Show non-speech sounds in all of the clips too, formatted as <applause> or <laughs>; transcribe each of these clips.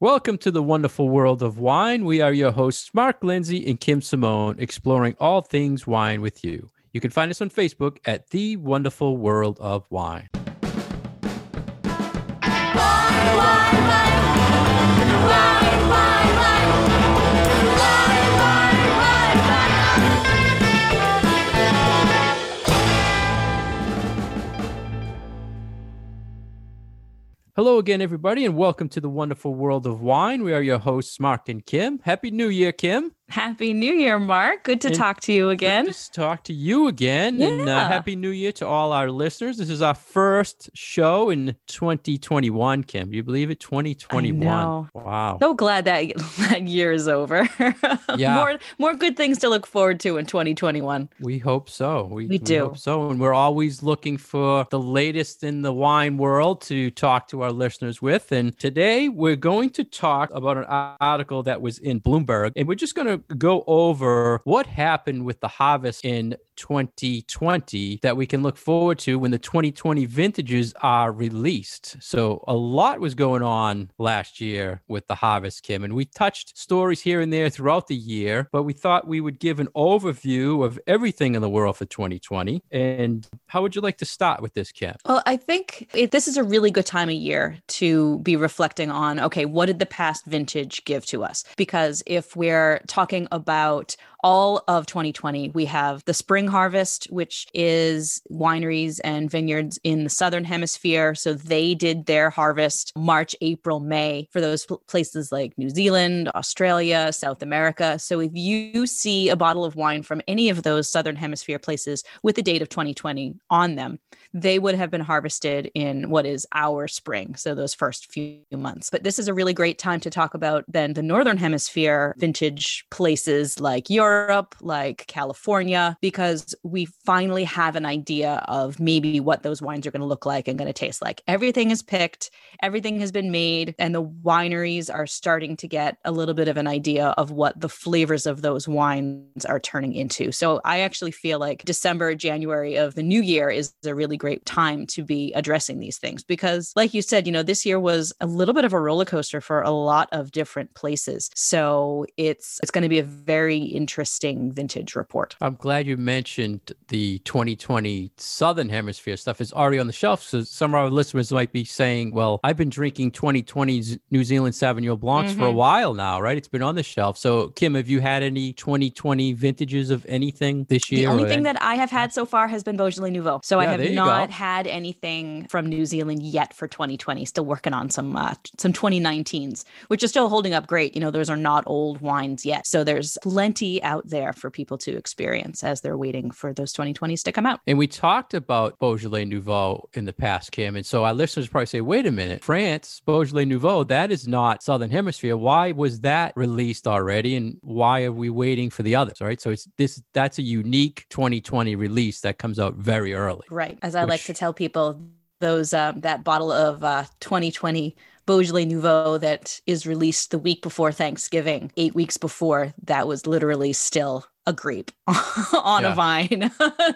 Welcome to the wonderful world of wine. We are your hosts, Mark Lindsay and Kim Simone, exploring all things wine with you. You can find us on Facebook at The Wonderful World of Wine. Hello again, everybody, and welcome to the wonderful world of wine. We are your hosts, Mark and Kim. Happy New Year, Kim. Happy New Year, Mark. Good to And talk to you again. Good to talk to you again. And uh, Happy New Year to all our listeners. This is our first show in 2021, Kim. Do you believe it? 2021. Wow. So glad that <laughs> that year is over. <laughs> Yeah. more more good things to look forward to in 2021. We hope so. We, We do. hope so. And we're always looking for the latest in the wine world to talk to our listeners with. And today we're going to talk about an article that was in Bloomberg. And we're just going to go over what happened with the harvest in 2020 that we can look forward to when the 2020 vintages are released. So a lot was going on last year with the harvest, Kim, and we touched stories here and there throughout the year, but we thought we would give an overview of everything in the world for 2020. And how would you like to start with this, Kim? Well, I think it, this is a really good time of year to be reflecting on okay, what did the past vintage give to us? Because if we're talking about all of 2020, we have the spring harvest, which is wineries and vineyards in the southern hemisphere. So they did their harvest March, April, May for those places like New Zealand, Australia, South America. So if you see a bottle of wine from any of those southern hemisphere places with the date of 2020 on them, they would have been harvested in what is our spring, so those first few months. But this is a really great time to talk about then the northern hemisphere vintage places like Europe, like California, because we finally have an idea of maybe what those wines are going to look like and going to taste like. Everything is picked, everything has been made, and the wineries are starting to get a little bit of an idea of what the flavors of those wines are turning into. So I actually feel like December, January of the new year is a really great time to be addressing these things because, like you said, you know, this year was a little bit of a roller coaster for a lot of different places. So it's it's going to be a very interesting vintage report. I'm glad you mentioned the 2020 Southern Hemisphere stuff is already on the shelf. So some of our listeners might be saying, well, I've been drinking 2020 New Zealand Sauvignon Blancs for a Mhm. while now, right? It's been on the shelf. So, Kim, have you had any 2020 vintages of anything this year? The only thing that I have had so far has been Beaujolais Nouveau. So I have not go. had anything from New Zealand yet for 2020. Still working on some uh, some 2019s, which is still holding up great. You know, those are not old wines yet. So there's plenty out there for people to experience as they're waiting for those 2020s to come out. And we talked about Beaujolais Nouveau in the past, Kim. And so our listeners probably say, wait a minute, France, Beaujolais Nouveau, that is not Southern Hemisphere. Why was that released already? And why are we waiting for the others? Right. So it's this that's a unique 2020 release that comes out very early. Right. As I like to tell people, those um, that bottle of uh, 2020 Beaujolais Nouveau that is released the week before Thanksgiving, eight weeks before, that was literally still a grape <laughs> on Yeah. a vine.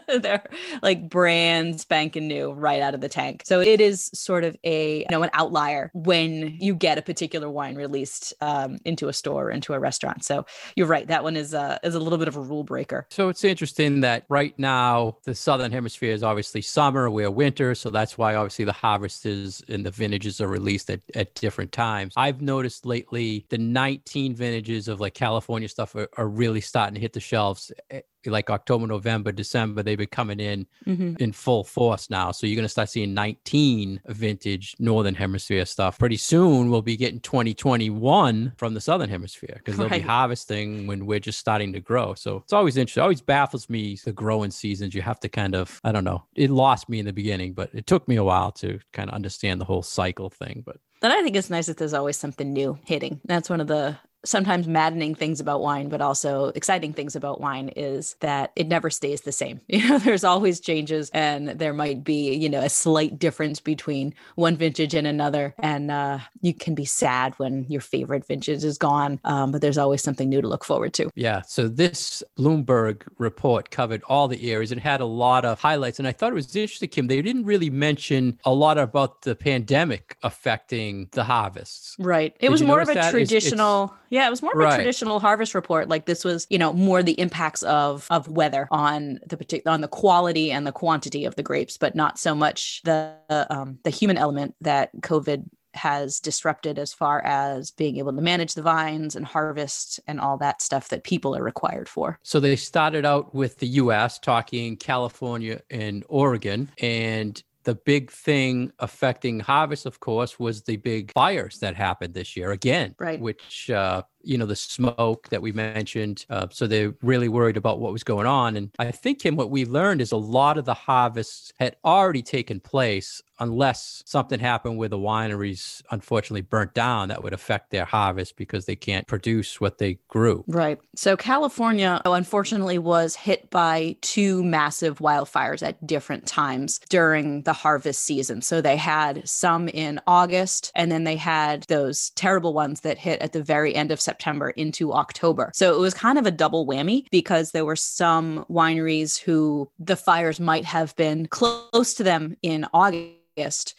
<laughs> They're like brand spanking new right out of the tank. So it is sort of a you know an outlier when you get a particular wine released um, into a store or into a restaurant. So you're right. That one is a is a little bit of a rule breaker. So it's interesting that right now the southern hemisphere is obviously summer, we're winter, so that's why obviously the harvest is and the vintages are released at, at different times. I've noticed lately the 19 vintages of like California stuff are, are really starting to hit the shelves. eh, Like October, November, December, they've been coming in Mhm. in full force now. So you're going to start seeing 19 vintage northern hemisphere stuff. Pretty soon we'll be getting 2021 from the southern hemisphere because they'll be harvesting when we're just starting to grow. So it's always interesting. It always baffles me the growing seasons. You have to kind of, I don't know, it lost me in the beginning, but it took me a while to kind of understand the whole cycle thing. But Then I think it's nice that there's always something new hitting. That's one of the sometimes maddening things about wine, but also exciting things about wine is that it never stays the same. <laughs> You know, there's always changes, and there might be, you know, a slight difference between one vintage and another. And uh, you can be sad when your favorite vintage is gone, um, but there's always something new to look forward to. Yeah. So this Bloomberg report covered all the areas. It had a lot of highlights, and I thought it was interesting, Kim. They didn't really mention a lot about the pandemic affecting the harvests. Right. It Did was more of a that? traditional. It's, it's, yeah, it was more of right. a traditional harvest report. Like this was, you know, more the impacts of of weather on the particular on the quality and the quantity of the grapes, but not so much the um, the human element that COVID has disrupted as far as being able to manage the vines and harvest and all that stuff that people are required for. So they started out with the US talking California and Oregon and the big thing affecting harvest, of course, was the big fires that happened this year again, right? Which uh, you know the smoke that we mentioned uh, so they're really worried about what was going on and i think him what we learned is a lot of the harvests had already taken place unless something happened where the wineries unfortunately burnt down that would affect their harvest because they can't produce what they grew. Right. So california unfortunately was hit by two massive wildfires at different times during the harvest season. So they had some in august and then they had those terrible ones that hit at the very end of September into October. So it was kind of a double whammy because there were some wineries who the fires might have been close to them in August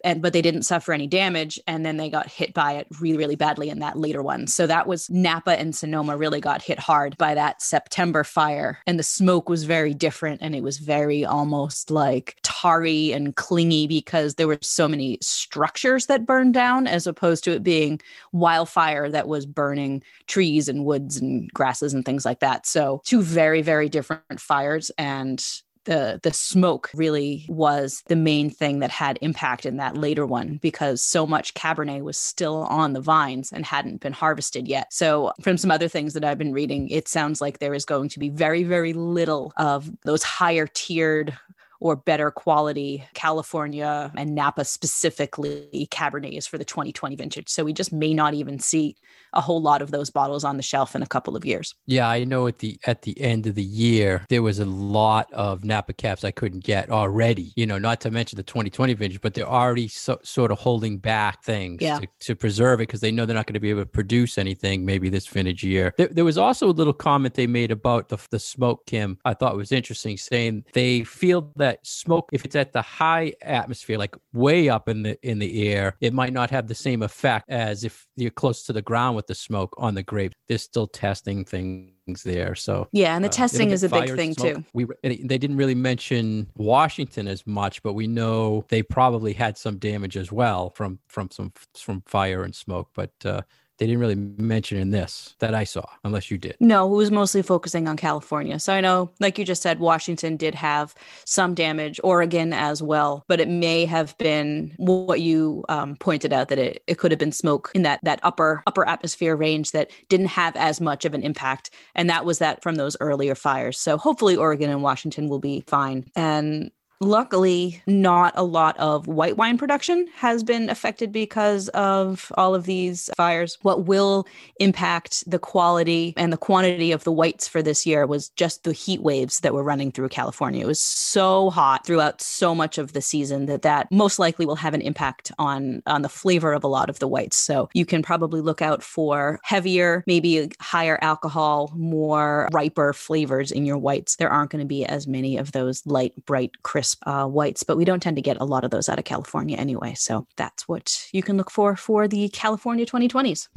and but they didn't suffer any damage and then they got hit by it really really badly in that later one. So that was napa and sonoma really got hit hard by that september fire and the smoke was very different and it was very almost like tarry and clingy because there were so many structures that burned down as opposed to it being wildfire that was burning trees and woods and grasses and things like that. So two very very different fires and the the smoke really was the main thing that had impact in that later one because so much cabernet was still on the vines and hadn't been harvested yet. So from some other things that i've been reading it sounds like there is going to be very very little of those higher tiered or better quality California and Napa specifically Cabernets for the 2020 vintage. So we just may not even see a whole lot of those bottles on the shelf in a couple of years. Yeah, I know at the at the end of the year there was a lot of Napa caps I couldn't get already. You know, not to mention the 2020 vintage, but they're already so, sort of holding back things yeah. to, to preserve it because they know they're not going to be able to produce anything maybe this vintage year. There, there was also a little comment they made about the the smoke, Kim. I thought was interesting, saying they feel that smoke, if it's at the high atmosphere, like way up in the in the air, it might not have the same effect as if you're close to the ground with the smoke on the grape. They're still testing things there. So yeah, and the uh, testing is a big thing smoke. too. We they didn't really mention Washington as much, but we know they probably had some damage as well from from some from fire and smoke. But uh, they didn't really mention in this that I saw, unless you did. No, it was mostly focusing on California. So I know, like you just said, Washington did have some damage, Oregon as well, but it may have been what you um, pointed out that it, it could have been smoke in that that upper upper atmosphere range that didn't have as much of an impact, and that was that from those earlier fires. So hopefully, Oregon and Washington will be fine. And Luckily, not a lot of white wine production has been affected because of all of these fires. What will impact the quality and the quantity of the whites for this year was just the heat waves that were running through California. It was so hot throughout so much of the season that that most likely will have an impact on on the flavor of a lot of the whites. So you can probably look out for heavier, maybe higher alcohol, more riper flavors in your whites. There aren't going to be as many of those light, bright, crisp uh, whites, but we don't tend to get a lot of those out of California anyway. So that's what you can look for for the California 2020s.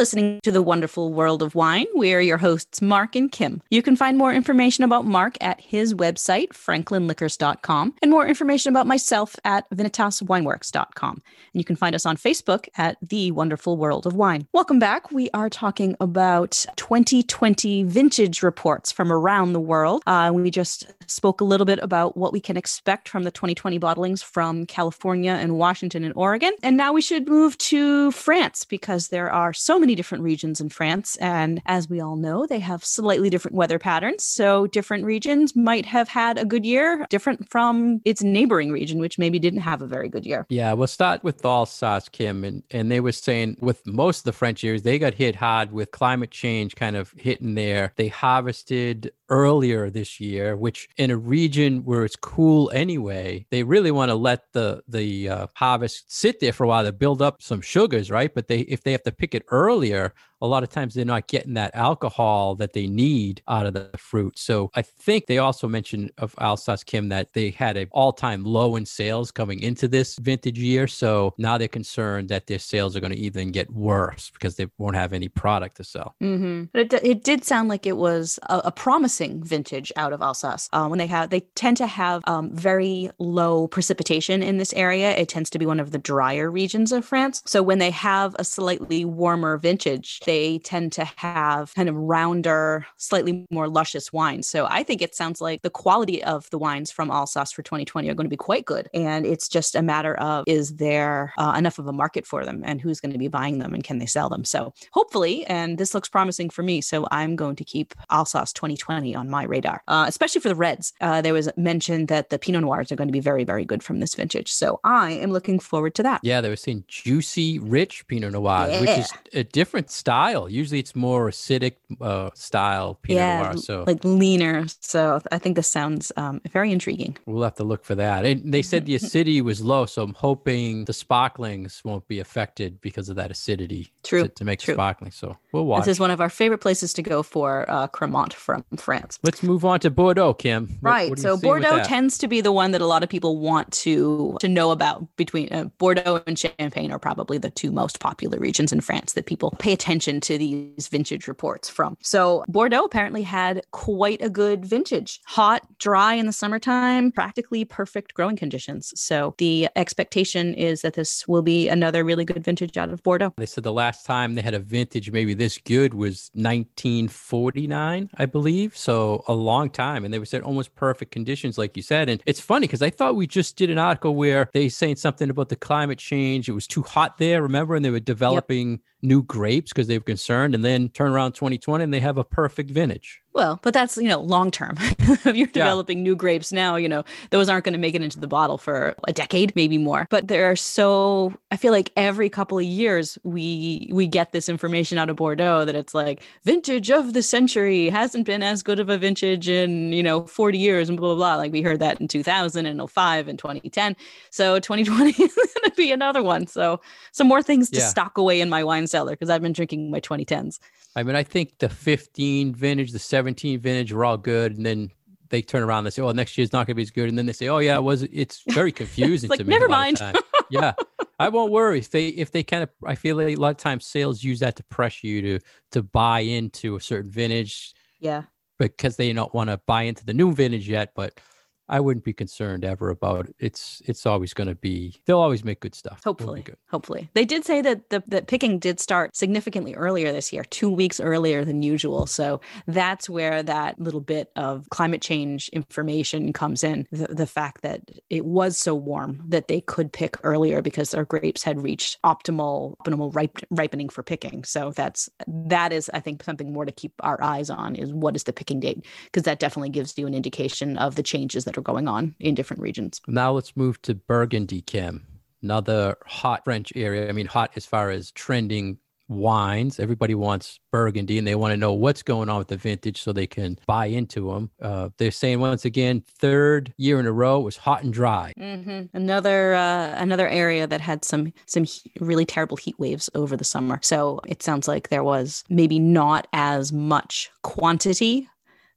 Listening to The Wonderful World of Wine. We are your hosts, Mark and Kim. You can find more information about Mark at his website, franklinliquors.com, and more information about myself at vinitaswineworks.com. And you can find us on Facebook at The Wonderful World of Wine. Welcome back. We are talking about 2020 vintage reports from around the world. Uh, we just spoke a little bit about what we can expect from the 2020 bottlings from California and Washington and Oregon. And now we should move to France because there are so many many different regions in France. And as we all know, they have slightly different weather patterns. So different regions might have had a good year, different from its neighboring region, which maybe didn't have a very good year. Yeah, we'll start with Alsace, Kim. And, and they were saying with most of the French years, they got hit hard with climate change kind of hitting there. They harvested earlier this year, which in a region where it's cool anyway, they really want to let the the uh, harvest sit there for a while to build up some sugars, right? But they if they have to pick it earlier, a lot of times they're not getting that alcohol that they need out of the fruit. So I think they also mentioned of Alsace Kim that they had an all-time low in sales coming into this vintage year. So now they're concerned that their sales are going to even get worse because they won't have any product to sell. Mm-hmm. But it, it did sound like it was a, a promising vintage out of Alsace. Uh, when they have, they tend to have um, very low precipitation in this area. It tends to be one of the drier regions of France. So when they have a slightly warmer vintage, they tend to have kind of rounder, slightly more luscious wines. So I think it sounds like the quality of the wines from Alsace for 2020 are going to be quite good. And it's just a matter of is there uh, enough of a market for them and who's going to be buying them and can they sell them? So hopefully, and this looks promising for me. So I'm going to keep Alsace 2020 on my radar, uh, especially for the reds. Uh, there was mentioned that the Pinot Noirs are going to be very, very good from this vintage. So I am looking forward to that. Yeah, they were saying juicy, rich Pinot Noir, yeah. which is a different style style. Usually it's more acidic uh, style Pinot yeah, Noir. So like leaner. So I think this sounds um, very intriguing. We'll have to look for that. And they said the <laughs> acidity was low, so I'm hoping the sparklings won't be affected because of that acidity. True. To, to make True. sparkling. So we'll watch. This is one of our favorite places to go for uh, Cremant from France. Let's move on to Bordeaux, Kim. What, right. What so Bordeaux tends to be the one that a lot of people want to to know about. Between uh, Bordeaux and Champagne are probably the two most popular regions in France that people pay attention to these vintage reports from. So Bordeaux apparently had quite a good vintage. Hot, dry in the summertime, practically perfect growing conditions. So the expectation is that this will be another really good vintage out of Bordeaux. They said the last time they had a vintage maybe this good was 1949, I believe. So a long time. And they were said almost perfect conditions, like you said. And it's funny because I thought we just did an article where they saying something about the climate change. It was too hot there, remember? And they were developing yep new grapes because they were concerned and then turn around 2020 and they have a perfect vintage. Well, but that's, you know, long term. <laughs> if you're developing yeah. new grapes now, you know, those aren't going to make it into the bottle for a decade, maybe more. But there are so I feel like every couple of years we we get this information out of Bordeaux that it's like vintage of the century hasn't been as good of a vintage in, you know, 40 years and blah blah blah. Like we heard that in 2000 and 05 and 2010. So 2020 <laughs> is going to be another one. So some more things to yeah. stock away in my wine cellar because I've been drinking my 2010s. I mean, I think the 15 vintage, the 17 vintage were all good. And then they turn around and say, "Oh, next year's not going to be as good," and then they say, "Oh, yeah, it was." It's <laughs> very confusing like, to me. Never mind. yeah, I won't worry if they if they kind of. I feel like a lot of times sales use that to pressure you to to buy into a certain vintage. Yeah. Because they don't want to buy into the new vintage yet, but I wouldn't be concerned ever about it. It's it's always going to be they'll always make good stuff. Hopefully, good. hopefully they did say that the that picking did start significantly earlier this year, two weeks earlier than usual. So that's where that little bit of climate change information comes in. The, the fact that it was so warm that they could pick earlier because their grapes had reached optimal optimal ripe, ripening for picking. So that's that is I think something more to keep our eyes on is what is the picking date because that definitely gives you an indication of the changes that going on in different regions. Now let's move to Burgundy, Kim. Another hot French area. I mean, hot as far as trending wines. Everybody wants Burgundy and they want to know what's going on with the vintage so they can buy into them. Uh, they're saying once again, third year in a row was hot and dry. Mm-hmm. Another uh, another area that had some some he- really terrible heat waves over the summer. So it sounds like there was maybe not as much quantity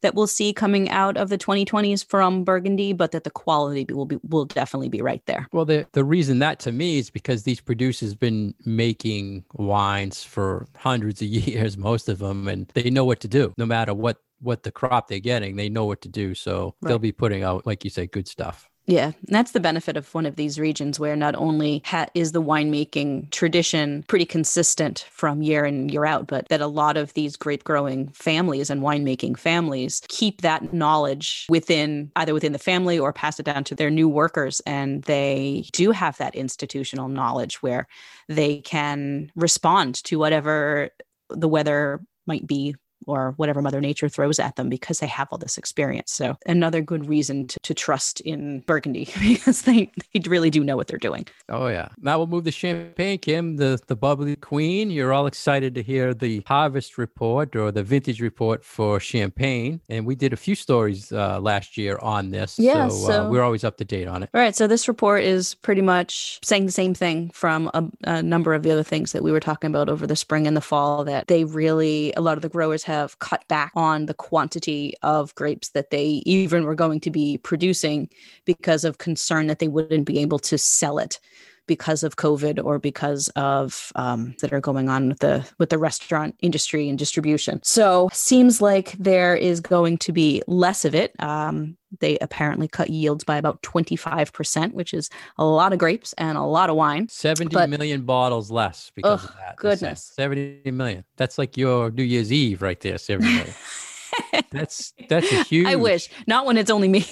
that we'll see coming out of the 2020s from Burgundy, but that the quality will be will definitely be right there. Well, the the reason that to me is because these producers have been making wines for hundreds of <laughs> years, most of them, and they know what to do. No matter what what the crop they're getting, they know what to do. So right. they'll be putting out, like you say, good stuff. Yeah, that's the benefit of one of these regions where not only ha- is the winemaking tradition pretty consistent from year in year out, but that a lot of these grape growing families and winemaking families keep that knowledge within either within the family or pass it down to their new workers, and they do have that institutional knowledge where they can respond to whatever the weather might be or whatever Mother Nature throws at them because they have all this experience. So another good reason to, to trust in Burgundy <laughs> because they, they really do know what they're doing. Oh yeah. Now we'll move to Champagne, Kim, the, the bubbly queen. You're all excited to hear the harvest report or the vintage report for Champagne. And we did a few stories uh, last year on this. Yeah, so, so uh, we're always up to date on it. All right. So this report is pretty much saying the same thing from a, a number of the other things that we were talking about over the spring and the fall that they really, a lot of the growers have have cut back on the quantity of grapes that they even were going to be producing because of concern that they wouldn't be able to sell it because of COVID or because of um, that are going on with the with the restaurant industry and distribution. So seems like there is going to be less of it. Um, they apparently cut yields by about 25%, which is a lot of grapes and a lot of wine. Seventy But- million bottles less because of that. goodness. 70 million. That's like your New Year's Eve right there, 70 million. <laughs> that's that's a huge I wish. Not when it's only me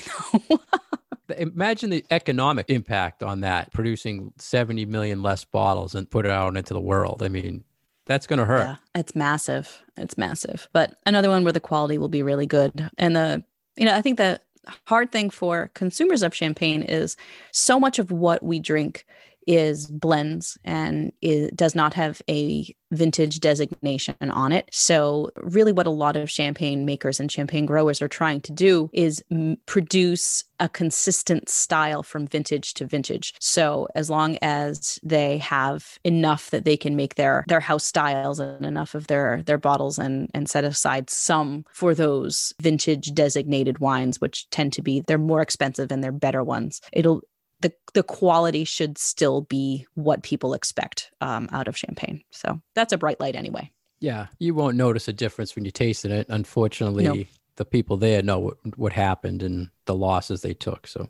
though. <laughs> Imagine the economic impact on that, producing 70 million less bottles and put it out into the world. I mean, that's going to hurt. Yeah, it's massive. It's massive. But another one where the quality will be really good. And the, you know, I think the hard thing for consumers of champagne is so much of what we drink is blends and it does not have a vintage designation on it. So, really, what a lot of champagne makers and champagne growers are trying to do is m- produce a consistent style from vintage to vintage. So, as long as they have enough that they can make their their house styles and enough of their their bottles and and set aside some for those vintage designated wines, which tend to be they're more expensive and they're better ones. It'll the the quality should still be what people expect um, out of champagne. So that's a bright light anyway. Yeah, you won't notice a difference when you taste it. Unfortunately, No. the people there know what, what happened and the losses they took. So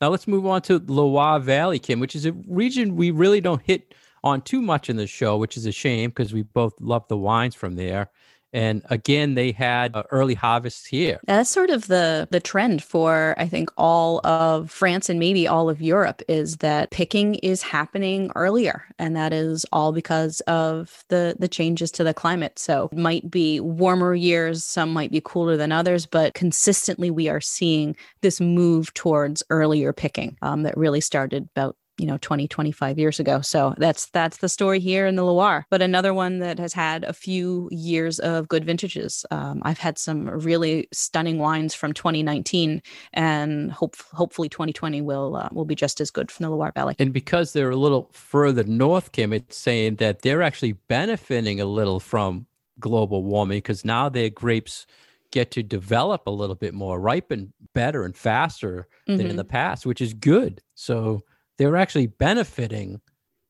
now let's move on to Loire Valley, Kim, which is a region we really don't hit on too much in the show, which is a shame because we both love the wines from there. And again, they had uh, early harvests here. That's sort of the the trend for I think all of France and maybe all of Europe is that picking is happening earlier and that is all because of the the changes to the climate. So it might be warmer years, some might be cooler than others, but consistently we are seeing this move towards earlier picking um, that really started about you know 20 25 years ago. So that's that's the story here in the loire. But another one that has had a few years of good vintages. Um, i've had some really stunning wines from 2019 and hope hopefully 2020 will uh, will be just as good from the loire valley. And because they're a little further north, Kim, it's saying that they're actually benefiting a little from global warming because now their grapes get to develop a little bit more, ripen better and faster than in the past, which is good. So they're actually benefiting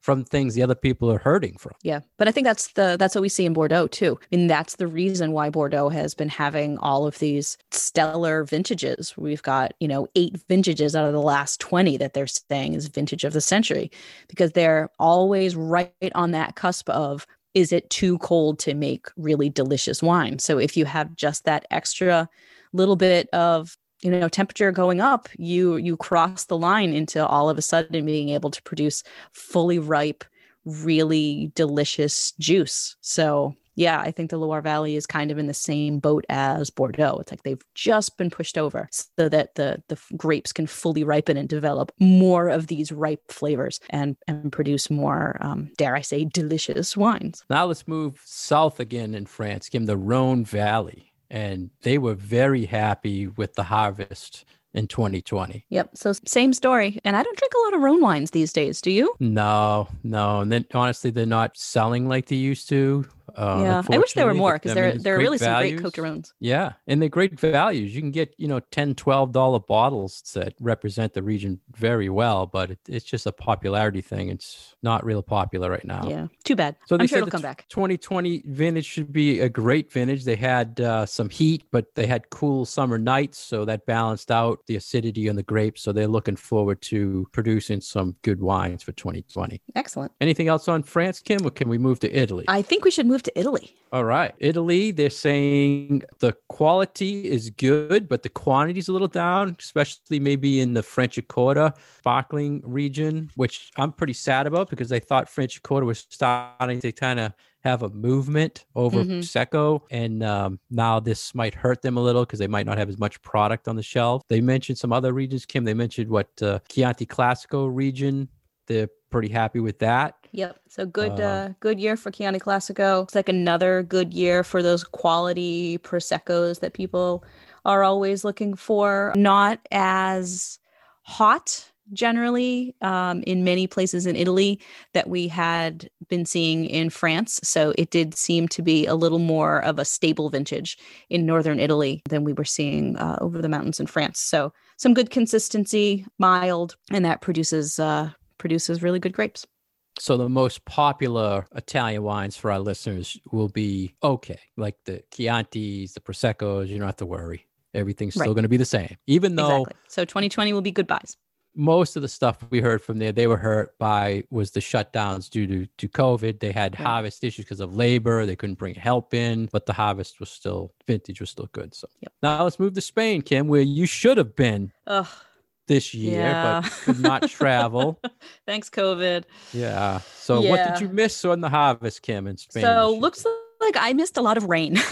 from things the other people are hurting from. Yeah, but I think that's the that's what we see in Bordeaux too. I mean, that's the reason why Bordeaux has been having all of these stellar vintages. We've got you know eight vintages out of the last twenty that they're saying is vintage of the century, because they're always right on that cusp of is it too cold to make really delicious wine? So if you have just that extra little bit of you know temperature going up you you cross the line into all of a sudden being able to produce fully ripe really delicious juice. So yeah i think the loire valley is kind of in the same boat as bordeaux. It's like they've just been pushed over so that the the grapes can fully ripen and develop more of these ripe flavors and and produce more um, dare i say delicious wines. Now let's move south again in France, Kim, the Rhone Valley. And they were very happy with the harvest in 2020. yep so same story and i don't drink a lot of rhone wines these days do you No, no. And then honestly, they're not selling like they used to. Uh, yeah, I wish there were more because I there mean, there are great really some great values. Rooms. Yeah, and they're great values. You can get, you know, 10 $12 bottles that represent the region very well, but it, it's just a popularity thing. It's not real popular right now. Yeah, too bad. So I'm sure it'll come back. 2020 vintage should be a great vintage. They had uh, some heat, but they had cool summer nights, so that balanced out the acidity on the grapes. So they're looking forward to producing some good wines for 2020. Excellent. Anything else on France, Kim, or can we move to Italy? I think we should move to Italy. All right. Italy, they're saying the quality is good, but the quantity is a little down, especially maybe in the Franciacorta sparkling region, which I'm pretty sad about because I thought Franciacorta was starting to kind of have a movement over Mhm. Prosecco. And um, now this might hurt them a little because they might not have as much product on the shelf. They mentioned some other regions, Kim. They mentioned what uh, Chianti Classico region. They're pretty happy with that. Yep. So good, Uh, uh, good year for Chianti Classico. It's like another good year for those quality proseccos that people are always looking for. Not as hot generally um, in many places in Italy that we had been seeing in France. So it did seem to be a little more of a stable vintage in northern Italy than we were seeing uh, over the mountains in France. So some good consistency, mild, and that produces uh, produces really good grapes. So the most popular Italian wines for our listeners will be okay, like the Chiantis, the Proseccos. You don't have to worry; everything's still going to be the same. Even though Exactly. So 2020 will be goodbyes. most of the stuff we heard from there, they were hurt by was the shutdowns due to to COVID. They had Right. harvest issues because of labor. They couldn't bring help in, but the harvest was still vintage was still good. So Yep. now let's move to Spain, Kim, where you should have been Ugh. This year, Yeah. but could not travel. <laughs> Thanks, COVID. Yeah. So what did you miss on the harvest, Kim, in Spain? So looks like I missed a lot of rain. <laughs>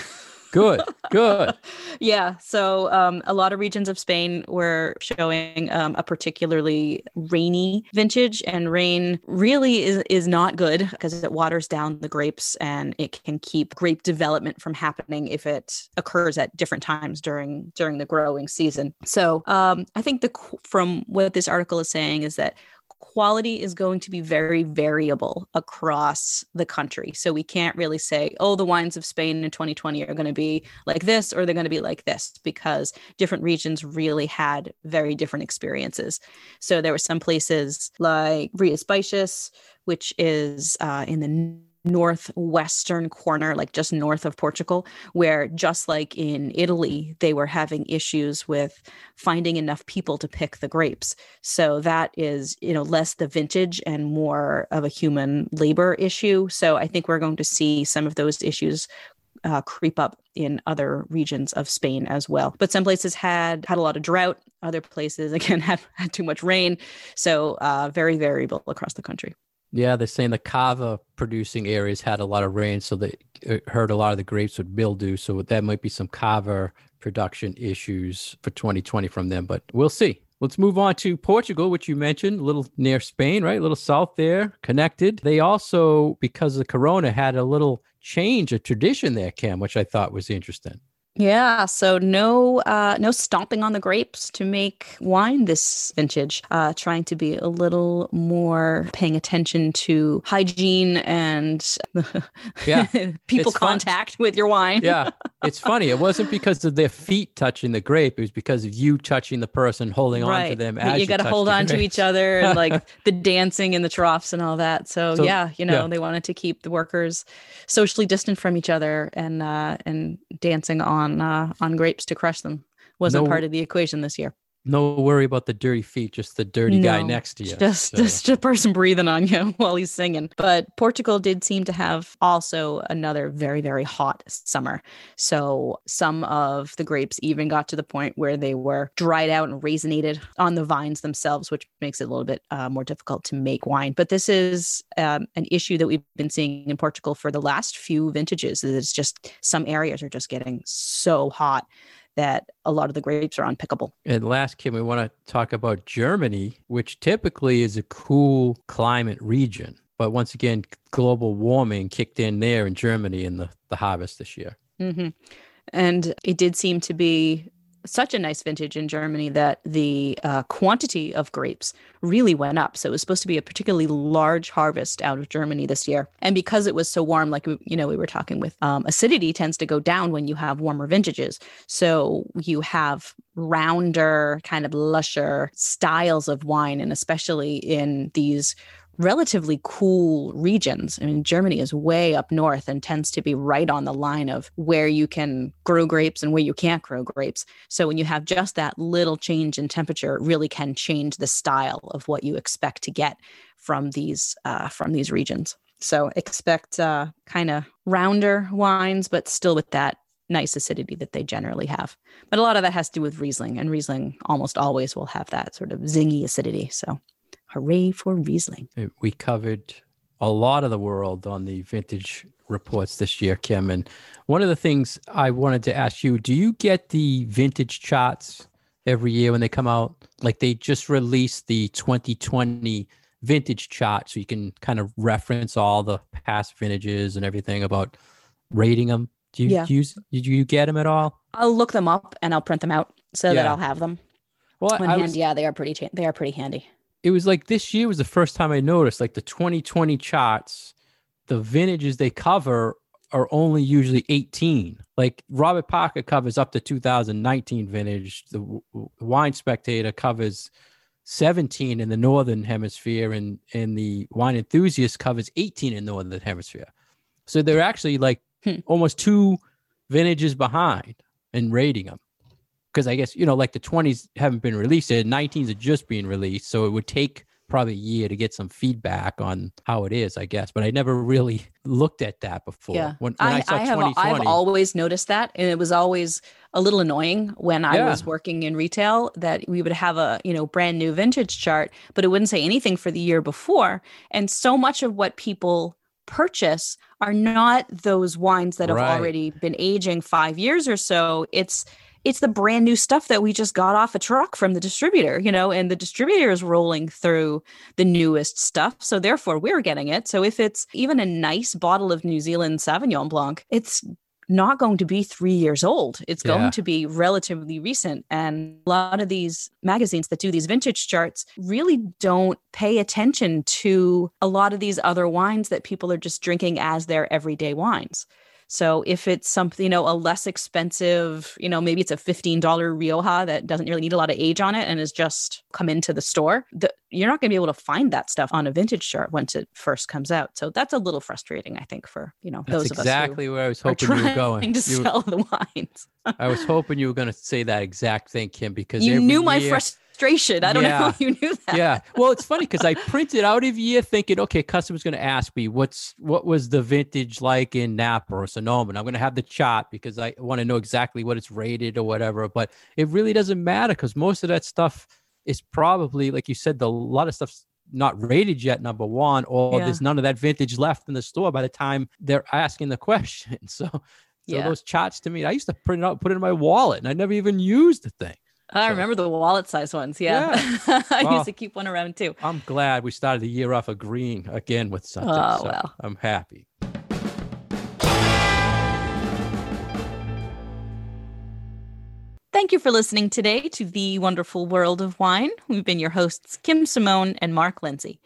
good, good. <laughs> yeah. So um, a lot of regions of Spain were showing um, a particularly rainy vintage, and rain really is is not good because it waters down the grapes and it can keep grape development from happening if it occurs at different times during during the growing season. So um, I think the from what this article is saying is that quality is going to be very variable across the country. So we can't really say, oh, the wines of Spain in 2020 are going to be like this or they're going to be like this because different regions really had very different experiences. So there were some places like Rias Baixas, which is uh, in the northwestern corner, like just north of Portugal, where just like in Italy, they were having issues with finding enough people to pick the grapes. So that is, you know, less the vintage and more of a human labor issue. So I think we're going to see some of those issues uh, creep up in other regions of Spain as well. But some places had had a lot of drought. Other places <laughs> again had, had too much rain. So uh, very variable across the country. Yeah, they're saying the cava producing areas had a lot of rain, so they heard a lot of the grapes with mildew. So that might be some cava production issues for 2020 from them, but we'll see. Let's move on to Portugal, which you mentioned, a little near Spain, right? A little south there, connected. They also, because of Corona, had a little change of tradition there, Kim, which I thought was interesting. Yeah, so no uh no stomping on the grapes to make wine this vintage. Uh trying to be a little more paying attention to hygiene and Yeah, <laughs> people it's fun. contact with your wine. Yeah, <laughs> it's funny. It wasn't because of their feet touching the grape; it was because of you touching the person, holding on to them. As you you got to hold on to each other and like <laughs> the dancing in the troughs and all that. So, So, yeah, you know, yeah. they wanted to keep the workers socially distant from each other and uh and dancing on uh on grapes to crush them wasn't No- part of the equation this year. No worry about the dirty feet, just the dirty guy next to you. Just So, just a person breathing on you <laughs> while he's singing. But Portugal did seem to have also another very very hot summer. So some of the grapes even got to the point where they were dried out and raisinated on the vines themselves, which makes it a little bit uh, more difficult to make wine. But this is um, an issue that we've been seeing in Portugal for the last few vintages. is It's just some areas are just getting so hot that a lot of the grapes are unpickable. and last, Kim, we want to talk about Germany, which typically is a cool climate region. But once again, global warming kicked in there in Germany in the, the harvest this year. hmm And it did seem to be such a nice vintage in Germany that the uh, quantity of grapes really went up. So it was supposed to be a particularly large harvest out of Germany this year. And because it was so warm, like, you know, we were talking with um, acidity tends to go down when you have warmer vintages. So you have rounder, kind of lusher styles of wine. And especially in these relatively cool regions. I mean, Germany is way up north and tends to be right on the line of where you can grow grapes and where you can't grow grapes. So when you have just that little change in temperature, it really can change the style of what you expect to get from these uh, from these regions. So expect uh, kind of rounder wines, but still with that nice acidity that they generally have. But a lot of that has to do with Riesling, and Riesling almost always will have that sort of zingy acidity. So Hooray for Riesling. Uh, we covered a lot of the world on the vintage reports this year, Kim. And one of the things I wanted to ask you do you get the vintage charts every year when they come out? Like they just released the 2020 vintage chart so you can kind of reference all the past vintages and everything about rating them. Do you yeah. use did you get them at all? I'll look them up and I'll print them out so yeah. that I'll have them. Well, hand, was, yeah, they are pretty they are pretty handy it was like this year was the first time I noticed like the 2020 charts, the vintages they cover are only usually 18. Like Robert Parker covers up to 2019 vintage. The Wine Spectator covers 17 in the northern hemisphere, and and the Wine Enthusiast covers 18 in the northern hemisphere. So they're actually like hmm. almost two vintages behind in rating them because I guess you know like the 20s haven't been released, the 19s are just being released, so it would take probably a year to get some feedback on how it is, I guess. But I never really <laughs> looked at that before. Yeah, when, when I, I, I have. I've always noticed that, and it was always a little annoying when I yeah. was working in retail that we would have a you know brand new vintage chart, but it wouldn't say anything for the year before, and so much of what people purchase are not those wines that have right. already been aging five years or so. It's it's the brand new stuff that we just got off a truck from the distributor, you know, and the distributor is rolling through the newest stuff. So therefore we're getting it. So if it's even a nice bottle of New Zealand Sauvignon Blanc, it's not going to be three years old. It's yeah. going to be relatively recent. And a lot of these magazines that do these vintage charts really don't pay attention to a lot of these other wines that people are just drinking as their everyday wines. So if it's something, you know, a less expensive, you know, maybe it's a $15 Rioja that doesn't really need a lot of age on it and is just come into the store, the, you're not going to be able to find that stuff on a vintage chart once it first comes out. So that's a little frustrating, I think, for, you know, that's those exactly where I was hoping you were going. to you sell the wines. I was hoping you were going to say that exact thing, Kim, <laughs> because you knew my year, frustration I don't yeah. know <laughs> if you knew that. Yeah. Well, it's funny because I printed out of year thinking, okay, customer's going to ask me what's what was the vintage like in Napa or Sonoma. And I'm going to have the chart because I want to know exactly what it's rated or whatever. But it really doesn't matter because most of that stuff is probably, like you said, the, a lot of stuff's not rated yet, number one, or yeah. there's none of that vintage left in the store by the time they're asking the question. <laughs> So, so yeah. those charts to me, I used to print it out, put it in my wallet, and I never even used the thing. I so, remember the wallet size ones. Yeah. yeah. <laughs> I well, used to keep one around too. I'm glad we started the year off agreeing again with something. Oh, so well. I'm happy. Thank you for listening today to The Wonderful World of Wine. We've been your hosts, Kim Simone and Mark Lindsay.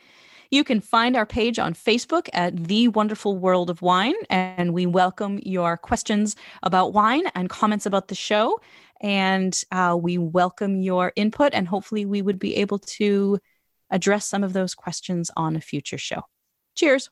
You can find our page on Facebook at The Wonderful World of Wine, and we welcome your questions about wine and comments about the show and uh, we welcome your input. And hopefully, we would be able to address some of those questions on a future show. Cheers.